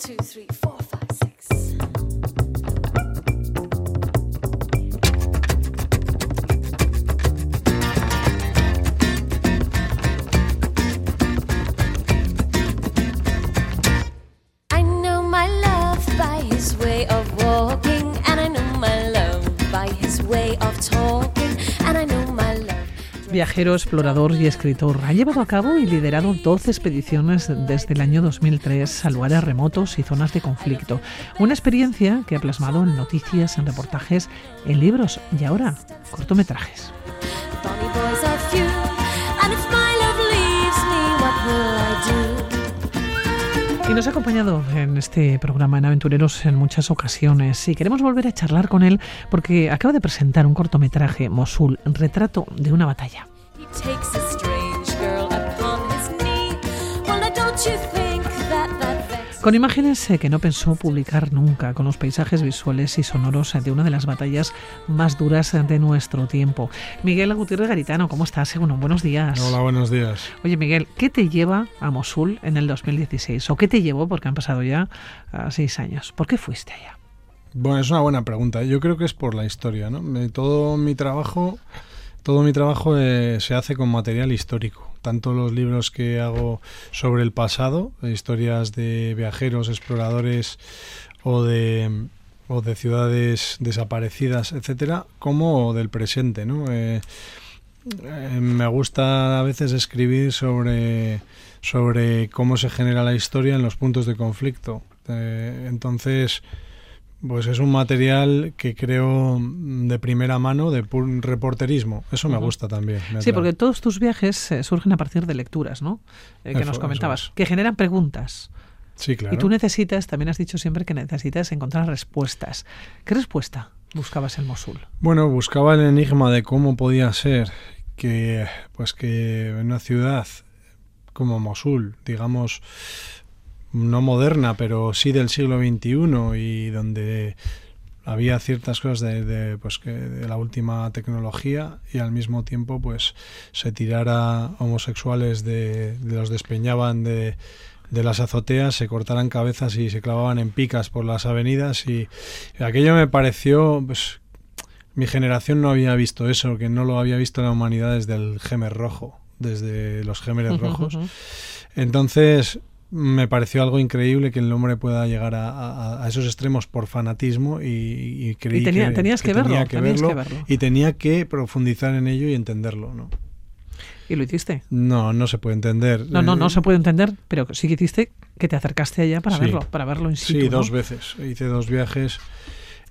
two, three, four, five, Viajero, explorador y escritor, ha llevado a cabo y liderado 12 expediciones desde el año 2003 a lugares remotos y zonas de conflicto. Una experiencia que ha plasmado en noticias, en reportajes, en libros y ahora cortometrajes. Y nos ha acompañado en este programa en Aventureros en muchas ocasiones y queremos volver a charlar con él porque acaba de presentar un cortometraje, Mosul, retrato de una batalla. He takes a strange girl upon his knee. Well, now don't you think that that vexes Con imágenes eh, que no pensó publicar nunca, con los paisajes visuales y sonoros eh, de una de las batallas más duras eh, de nuestro tiempo. Miguel Gutiérrez Garitano, ¿cómo estás? Bueno, buenos días. Hola, buenos días. Oye, Miguel, ¿qué te lleva a Mosul en el 2016? ¿O qué te llevó? Porque han pasado ya ah, seis años. ¿Por qué fuiste allá? Bueno, es una buena pregunta. Yo creo que es por la historia, ¿no? Todo mi trabajo, todo mi trabajo eh, se hace con material histórico. Tanto los libros que hago sobre el pasado, historias de viajeros, exploradores o de ciudades desaparecidas, etcétera, como del presente, ¿no? Eh, eh, me gusta a veces escribir sobre sobre cómo se genera la historia en los puntos de conflicto. Entonces, pues es un material que creo mm, de primera mano, de pur reporterismo. Eso me gusta también. me Sí, porque todos tus viajes eh, surgen a partir de lecturas, ¿no? Eh, que Eso- nos comentabas, es. que generan preguntas. Sí, claro. Y tú necesitas, también has dicho siempre que necesitas encontrar respuestas. ¿Qué respuesta buscabas en Mosul? Bueno, buscaba el enigma de cómo podía ser que, pues que en una ciudad como Mosul, digamos, no moderna, pero sí del siglo XXI y donde había ciertas cosas de, de, pues que de la última tecnología y al mismo tiempo pues se tirara homosexuales de, de los despeñaban de, de las azoteas, se cortaran cabezas y se clavaban en picas por las avenidas y aquello me pareció pues mi generación no había visto eso, que no lo había visto la humanidad desde el Gemer rojo, desde los Gemeres rojos. Entonces me pareció algo increíble que el hombre pueda llegar a, a- a esos extremos por fanatismo y, y creí Y tenía- que, tenías que tenía verlo, que tenías que verlo y tenía que profundizar en ello y entenderlo, ¿no? ¿Y lo hiciste? No, no se puede entender. No, no, no Eh, se puede entender, pero sí que hiciste que te acercaste allá para Sí. verlo, para verlo in situ. Sí, ¿no? dos veces. Hice dos viajes.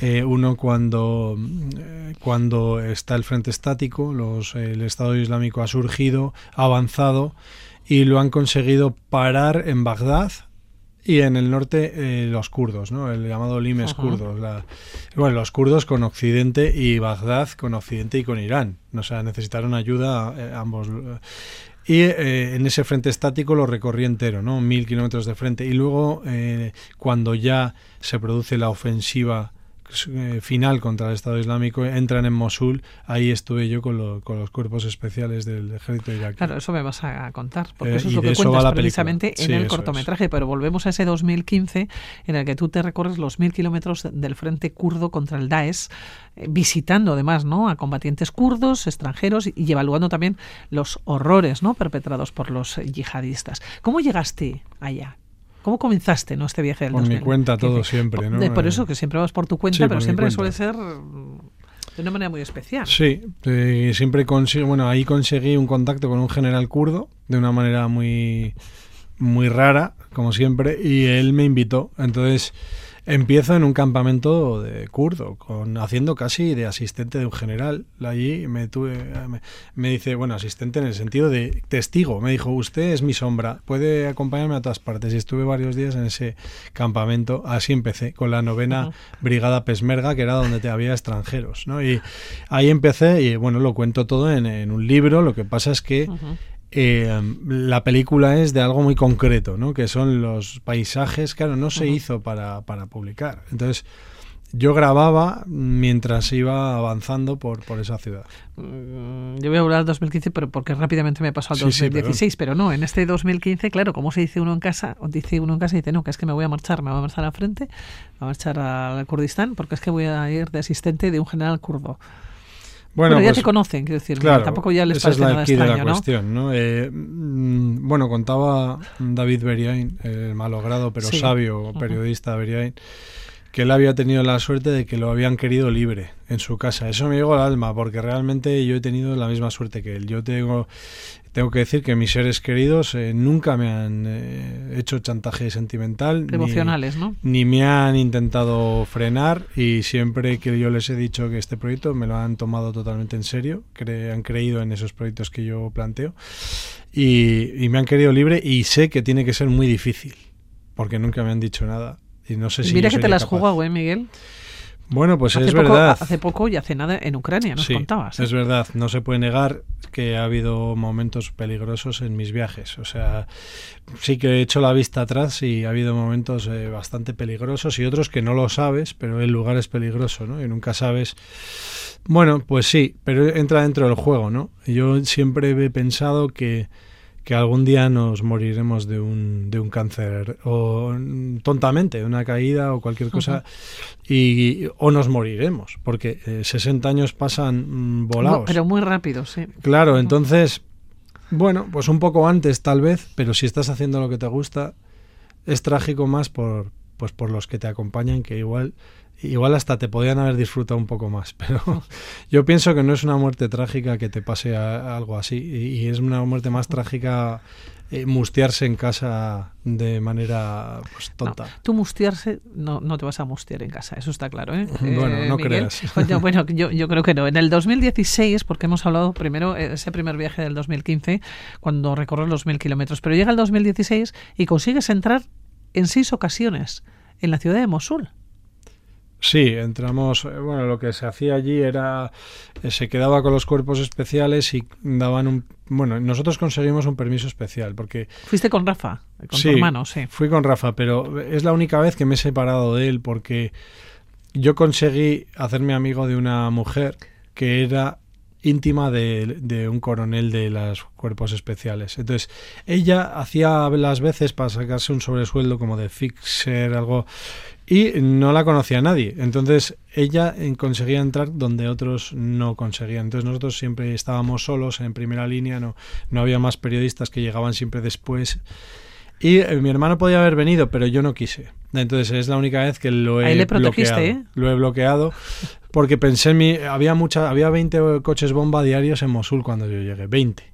Eh, uno cuando, eh, cuando está el frente estático, los, el Estado Islámico ha surgido, ha avanzado y lo han conseguido parar en Bagdad y en el norte eh, los kurdos, ¿no? el llamado limes Ajá. kurdos. la- bueno, los kurdos con Occidente y Bagdad con Occidente y con Irán. O sea, necesitaron ayuda eh, ambos. Y eh, en ese frente estático lo recorrí entero, ¿no? Mil kilómetros de frente. Y luego, eh, cuando ya se produce la ofensiva final contra el Estado Islámico, entran en Mosul, ahí estuve yo con, lo- con los cuerpos especiales del ejército iraquí. Claro, eso me vas a contar, porque Eh, eso es lo que cuentas precisamente en el es. cortometraje. Pero volvemos a ese 2015 en el que tú te recorres los mil kilómetros del frente kurdo contra el Daesh, eh, visitando además ¿no? a combatientes kurdos, extranjeros y evaluando también los horrores ¿no? perpetrados por los eh, yihadistas. ¿Cómo llegaste allá? ¿Cómo comenzaste ¿no? este viaje del Por mi 2015? cuenta todo siempre, ¿no? De- por eso que siempre vas por tu cuenta, sí, pero siempre cuenta. suele ser mm, de una manera muy especial. Sí, eh, siempre consigo, bueno, ahí conseguí un contacto con un general kurdo de una manera muy muy rara, como siempre, y él me invitó. Entonces, empiezo en un campamento de kurdo, con haciendo casi de asistente de un general. Allí me tuve me, me dice, bueno, asistente en el sentido de testigo. Me dijo, "Usted es mi sombra, puede acompañarme a todas partes." Y estuve varios días en ese campamento. Así empecé con la novena brigada Pesmerga, que era donde te había extranjeros, ¿no? Y ahí empecé y bueno, lo cuento todo en, en un libro. Lo que pasa es que. Eh, la película es de algo muy concreto, ¿no? Que son los paisajes, claro, no se hizo para, para publicar. Entonces, yo grababa mientras iba avanzando por, por esa ciudad. Mm, Yo voy a hablar del 2015, pero porque rápidamente me pasó al Sí, sí, 2016, pero no, en este 2015, claro, como se dice uno en casa, dice uno en casa y dice, no, que es que me voy a marchar, me voy a marchar al frente, me voy a marchar al Kurdistán, porque es que voy a ir de asistente de un general kurdo. Bueno, ya pues, te conocen, quiero decir, Claro, tampoco ya les esa es la nada aquí de extraño, la ¿no? cuestión, ¿no? Eh, mm, bueno, contaba David Beriain, el malogrado pero Sí. sabio periodista Beriain, que él había tenido la suerte de que lo habían querido libre en su casa. Eso me llegó al alma, porque realmente yo he tenido la misma suerte que él. Yo tengo, tengo que decir que mis seres queridos eh, nunca me han eh, hecho chantaje sentimental. ni- Emocionales, ¿no? ni me han intentado frenar y siempre que yo les he dicho que este proyecto me lo han tomado totalmente en serio, cre- han creído en esos proyectos que yo planteo y, y me han querido libre y sé que tiene que ser muy difícil porque nunca me han dicho nada y no sé si Mira que te las jugado, ¿eh, Miguel? Bueno, pues hace es poco, verdad. Hace poco y hace nada en Ucrania, nos Sí, contabas. ¿eh? Es verdad, no se puede negar que ha habido momentos peligrosos en mis viajes. O sea, sí que he hecho la vista atrás y ha habido momentos eh, bastante peligrosos y otros que no lo sabes, pero el lugar es peligroso, ¿no? Y nunca sabes. Bueno, pues sí, pero entra dentro del juego, ¿no? Yo siempre he pensado que que algún día nos moriremos de un, de un cáncer o mm, tontamente, de una caída o cualquier cosa y o nos moriremos porque eh, 60 años pasan mm, volados. Pero muy rápido, sí. Claro, entonces, bueno, pues un poco antes tal vez, pero si estás haciendo lo que te gusta, es trágico más por, pues por los que te acompañan, que igual, igual hasta te podían haber disfrutado un poco más. Pero yo pienso que no es una muerte trágica que te pase a- algo así, y, y es una muerte más trágica eh, mustiarse en casa de manera pues tonta. Tú mustiarse, no, no te vas a mustiar en casa, eso está claro, ¿eh? Bueno, Eh, no Miguel? creas. Bueno, yo, yo creo que no. En el 2016, porque hemos hablado primero, eh, ese primer viaje del 2015, cuando recorres los mil kilómetros, pero llega el 2016 y consigues entrar en seis ocasiones en la ciudad de Mosul. Sí, entramos, eh, bueno, lo que se hacía allí era, eh, se quedaba con los cuerpos especiales y daban un, bueno, nosotros conseguimos un permiso especial porque Fuiste con Rafa, con Sí. tu hermano, sí. fui con Rafa, pero es la única vez que me he separado de él porque yo conseguí hacerme amigo de una mujer que era íntima de, de un coronel de los cuerpos especiales. Entonces, ella hacía las veces para sacarse un sobresueldo como de fixer, algo, y no la conocía nadie. Entonces, ella eh, conseguía entrar donde otros no conseguían. Entonces, nosotros siempre estábamos solos en primera línea, no, no había más periodistas que llegaban siempre después. Y eh, mi hermano podía haber venido, pero yo no quise. Entonces es la única vez que lo he Ahí le bloqueado. ¿eh? Lo he bloqueado porque pensé en mi había mucha había 20 coches bomba diarios en Mosul cuando yo llegué, 20.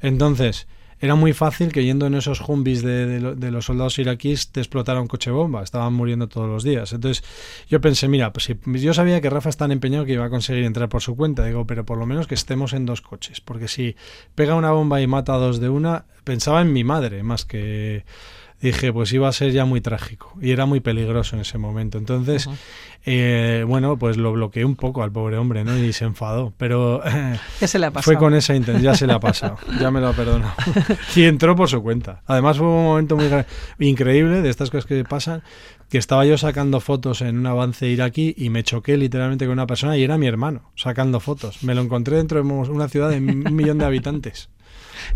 Entonces, era muy fácil que yendo en esos jumbis de, de lo- de los soldados iraquíes te explotara un coche bomba. Estaban muriendo todos los días. Entonces yo pensé, mira, pues si yo sabía que Rafa es tan empeñado que iba a conseguir entrar por su cuenta. Digo, pero por lo menos que estemos en dos coches. Porque si pega una bomba y mata a dos de una, pensaba en mi madre más que... Dije, pues iba a ser ya muy trágico y era muy peligroso en ese momento. Entonces, eh, bueno, pues lo bloqueé un poco al pobre hombre, ¿no? Y se enfadó. Pero Ya se le ha pasado. fue con esa intención, ya se le ha pasado, ya me lo ha perdonado. y entró por su cuenta. Además fue un momento muy increíble de estas cosas que pasan, que estaba yo sacando fotos en un avance iraquí y me choqué literalmente con una persona y era mi hermano sacando fotos. Me lo encontré dentro de una ciudad de un millón de habitantes.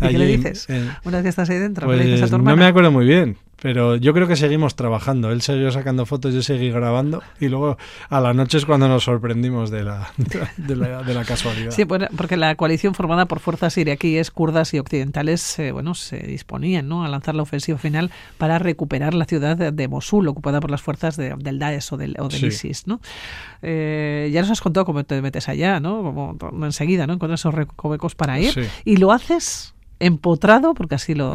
¿Y qué le dices? en- Una vez que estás ahí dentro, ¿qué le dices a pues tu no hermana? me acuerdo muy bien, pero yo creo que seguimos trabajando. Él siguió sacando fotos, yo seguí grabando y luego a la noche es cuando nos sorprendimos de la, de la, de la casualidad. Sí, bueno, porque la coalición formada por fuerzas iraquíes, kurdas y occidentales, eh, bueno, se disponían ¿no? a lanzar la ofensiva final para recuperar la ciudad de, de Mosul, ocupada por las fuerzas de- del Daesh o del, o del Sí. ISIS, ¿no? Eh, ya nos has contado cómo te metes allá, ¿no? Como enseguida, ¿no? Encuentras esos recovecos para ir Sí. y lo haces empotrado, porque así lo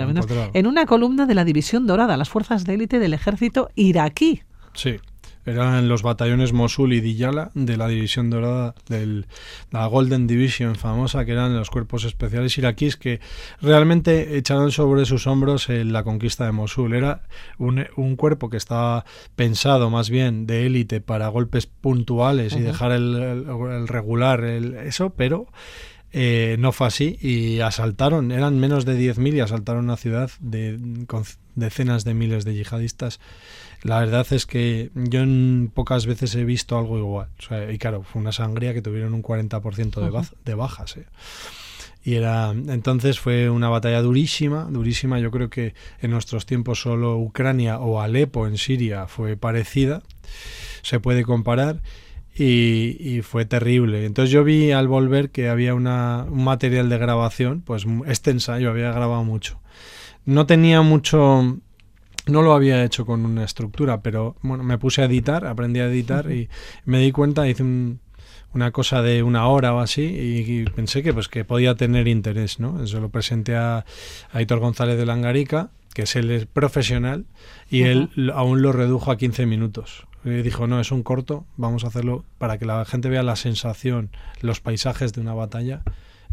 Empotrado, en una columna de la División Dorada, las fuerzas de élite del ejército iraquí. Sí, eran los batallones Mosul y Diyala de la división dorada de la Golden Division famosa, que eran los cuerpos especiales iraquíes que realmente echaron sobre sus hombros eh, la conquista de Mosul. Era un, un cuerpo que estaba pensado más bien de élite para golpes puntuales y dejar el, el- el regular el- eso, pero eh, no fue así y asaltaron, eran menos de 10.000 y asaltaron una ciudad de, con decenas de miles de yihadistas. La verdad es que yo en pocas veces he visto algo igual. O sea, y claro, fue una sangría que tuvieron un 40% de, de bajas. ¿eh? Y era entonces fue una batalla durísima, durísima. Yo creo que en nuestros tiempos solo Ucrania o Alepo en Siria fue parecida, se puede comparar y, y fue terrible. Entonces yo vi al volver que había una, un material de grabación, pues extensa. Yo había grabado mucho. No tenía mucho, no lo había hecho con una estructura, pero bueno, me puse a editar, aprendí a editar y me di cuenta, hice un- una cosa de una hora o así y, y pensé que pues que podía tener interés, ¿no? Eso lo presenté a, a Aitor González de Langarica, que es el profesional, y él aún lo redujo a 15 minutos. Dijo, no, es un corto, vamos a hacerlo para que la gente vea la sensación, los paisajes de una batalla.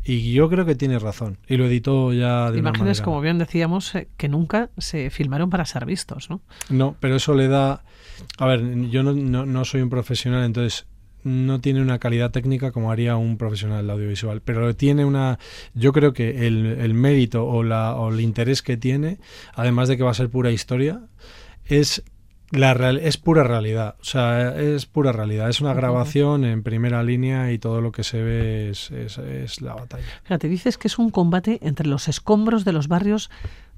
Y yo creo que tiene razón. Y lo editó ya de una Imágenes, manera- como bien decíamos, eh, que nunca se filmaron para ser vistos, ¿no? No, pero eso le da... A ver, yo no, no, no soy un profesional, entonces no tiene una calidad técnica como haría un profesional de audiovisual, pero tiene una... Yo creo que el, el mérito o, la, o el interés que tiene, además de que va a ser pura historia, es... La real, es pura realidad, o sea, es pura realidad. Es una grabación en primera línea y todo lo que se ve es, es, es la batalla. Fíjate, dices que es un combate entre los escombros de los barrios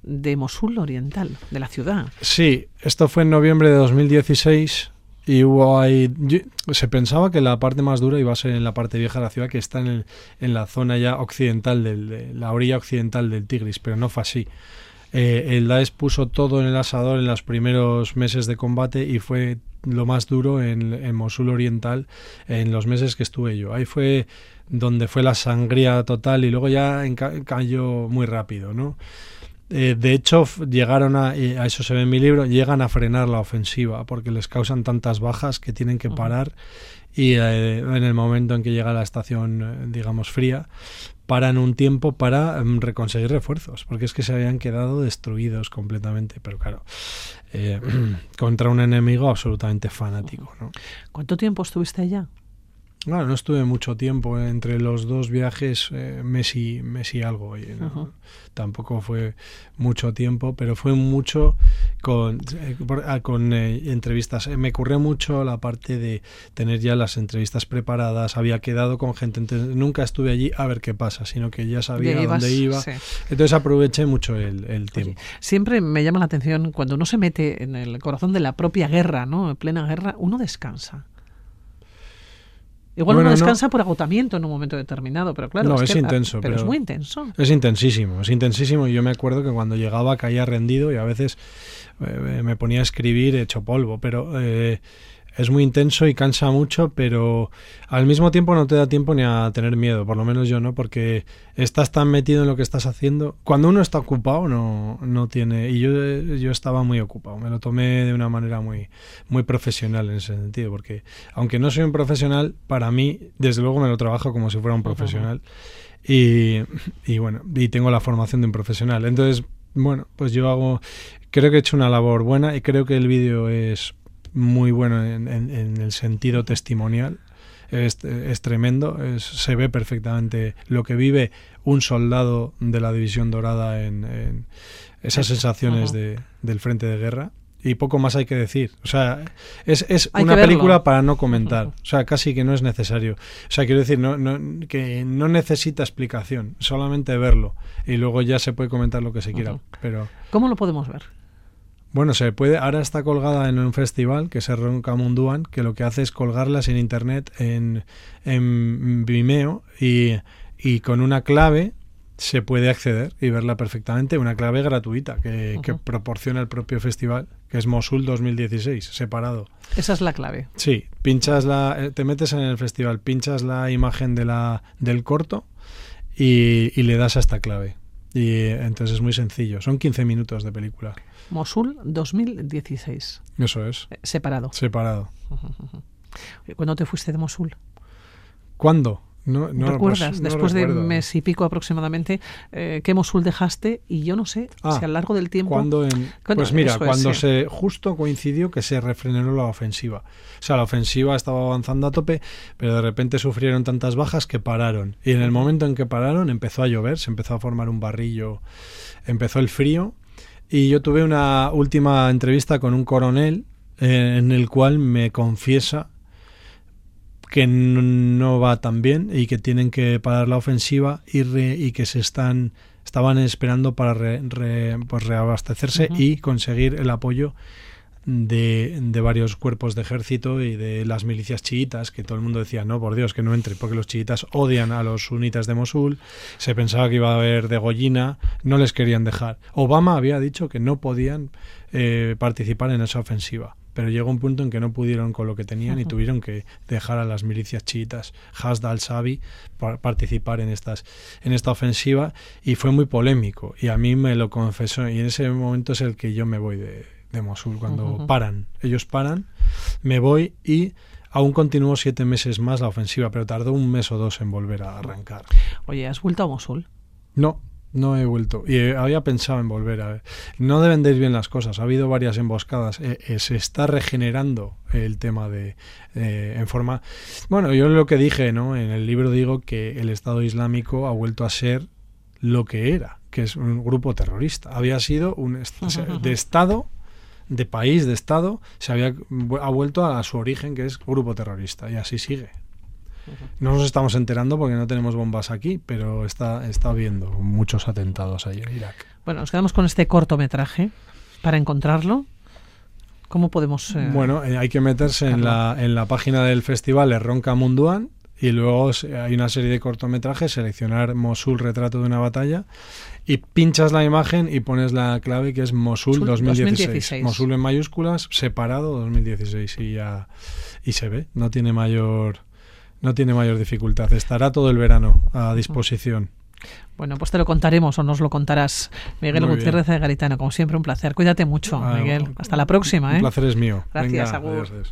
de Mosul Oriental, de la ciudad. Sí, esto fue en noviembre de 2016 y hubo ahí... se pensaba que la parte más dura iba a ser en la parte vieja de la ciudad, que está en, el- en la zona ya occidental, del, de la orilla occidental del Tigris, pero no fue así. Eh, el Daesh puso todo en el asador en los primeros meses de combate y fue lo más duro en, en Mosul Oriental en los meses que estuve yo. Ahí fue donde fue la sangría total y luego ya cayó muy rápido, ¿no? Eh, de hecho, llegaron a, y a eso se ve en mi libro, llegan a frenar la ofensiva porque les causan tantas bajas que tienen que parar y eh, en el momento en que llega la estación, eh, digamos, fría, paran un tiempo para em, reconseguir refuerzos, porque es que se habían quedado destruidos completamente, pero claro, eh, contra un enemigo absolutamente fanático. ¿Cuánto tiempo estuviste allá? Bueno, no estuve mucho tiempo entre los dos viajes, eh, mes, y, mes y algo. no-. Tampoco fue mucho tiempo, pero fue mucho con, eh, por- ah, con eh, entrevistas. Eh, me ocurrió mucho la parte de tener ya las entrevistas preparadas, había quedado con gente, entonces nunca estuve allí a ver qué pasa, sino que ya sabía Ya ibas- dónde iba. sí. Entonces aproveché mucho el, el Oye, tiempo. siempre me llama la atención cuando uno se mete en el corazón de la propia guerra, ¿no? En plena guerra, uno descansa. Igual Bueno, uno no- descansa por agotamiento en un momento determinado, pero claro, No, es que- intenso, pero, es muy intenso. Es intensísimo, es intensísimo. Y yo me acuerdo que cuando llegaba caía rendido y a veces eh, me ponía a escribir hecho polvo, pero eh, es muy intenso y cansa mucho, pero al mismo tiempo no te da tiempo ni a tener miedo, por lo menos yo no, porque estás tan metido en lo que estás haciendo. Cuando uno está ocupado no, no tiene... Y yo, yo estaba muy ocupado, me lo tomé de una manera muy, muy profesional en ese sentido, porque aunque no soy un profesional, para mí, desde luego me lo trabajo como si fuera un profesional. Y, y bueno, y tengo la formación de un profesional. Entonces, bueno, pues yo hago, creo que he hecho una labor buena y creo que el vídeo es muy bueno en, en- en el sentido testimonial. Es, es tremendo, es- se ve perfectamente lo que vive un soldado de la División Dorada en, en esas sensaciones de, del frente de guerra. Y poco más hay que decir. O sea, es, es una película para no comentar. O sea, casi que no es necesario. O sea, quiero decir, no, no, que no necesita explicación, solamente verlo. Y luego ya se puede comentar lo que se quiera. Pero ¿Cómo lo podemos ver? Bueno, se puede. Ahora está colgada en un festival que es el Roncamunduan, que lo que hace es colgarlas en internet en, en Vimeo y, y con una clave se puede acceder y verla perfectamente. Una clave gratuita que, que proporciona el propio festival, que es Mosul 2016, separado. Esa es la clave. Sí, pinchas la, eh, te metes en el festival, pinchas la imagen de la, del corto y, y le das a esta clave. Y entonces es muy sencillo. Son 15 minutos de película. Mosul 2016. Eso es. eh, Separado. Separado. ¿Cuándo te fuiste de Mosul? ¿Cuándo? No, no, ¿Recuerdas? pues, no Después de mes y pico aproximadamente, eh, ¿qué Mosul dejaste? Y yo no sé Ah, si a lo largo del tiempo... ¿Cuándo en- Cuando- pues mira, es, cuando sí. se justo coincidió que se refrenó la ofensiva. O sea, la ofensiva estaba avanzando a tope, pero de repente sufrieron tantas bajas que pararon. Y en el momento en que pararon empezó a llover, se empezó a formar un barrillo, empezó el frío Y yo tuve una última entrevista con un coronel eh, en el cual me confiesa que no va tan bien y que tienen que parar la ofensiva y, y que se están estaban esperando para pues reabastecerse y conseguir el apoyo de, de, varios cuerpos de ejército y de las milicias chiitas, que todo el mundo decía, no, por Dios, que no entre, porque los chiitas odian a los sunitas de Mosul, se pensaba que iba a haber degollina, no les querían dejar. Obama había dicho que no podían eh, participar en esa ofensiva, pero llegó un punto en que no pudieron con lo que tenían y tuvieron que dejar a las milicias chiitas, Hasda al-Sabi, participar en, estas, en esta ofensiva y fue muy polémico y a mí me lo confesó y en ese momento es el que yo me voy de de Mosul, cuando paran. Ellos paran, me voy y aún continuó siete meses más la ofensiva, pero tardó un mes o dos en volver a arrancar. Oye, ¿has vuelto a Mosul? No, no he vuelto. Y eh, había pensado en volver a ver. No deben de ir bien las cosas. Ha habido varias emboscadas. Eh, eh, se está regenerando el tema de en forma. Bueno, yo lo que dije, ¿no? En el libro digo que el Estado Islámico ha vuelto a ser lo que era, que es un grupo terrorista. Había sido un de Estado de país, de Estado, se había ha vuelto a su origen, que es grupo terrorista, y así sigue. No nos estamos enterando porque no tenemos bombas aquí, pero está, está habiendo muchos atentados ahí en Irak. Bueno, nos quedamos con este cortometraje para encontrarlo. ¿Cómo podemos...? Eh, bueno, eh, hay que meterse en la, en la página del festival Ronca Munduan y luego hay una serie de cortometrajes, seleccionar Mosul, retrato de una batalla, y pinchas la imagen y pones la clave que es Mosul 2016. Mosul en mayúsculas, separado 2016 y ya y se ve, no tiene mayor no tiene mayor dificultad. Estará todo el verano a disposición. Bueno, pues te lo contaremos o nos lo contarás. Miguel Gutiérrez de Garitano, como siempre, un placer. Cuídate mucho, ah, Miguel. Hasta la próxima. Un ¿eh? placer es mío. Gracias, Venga,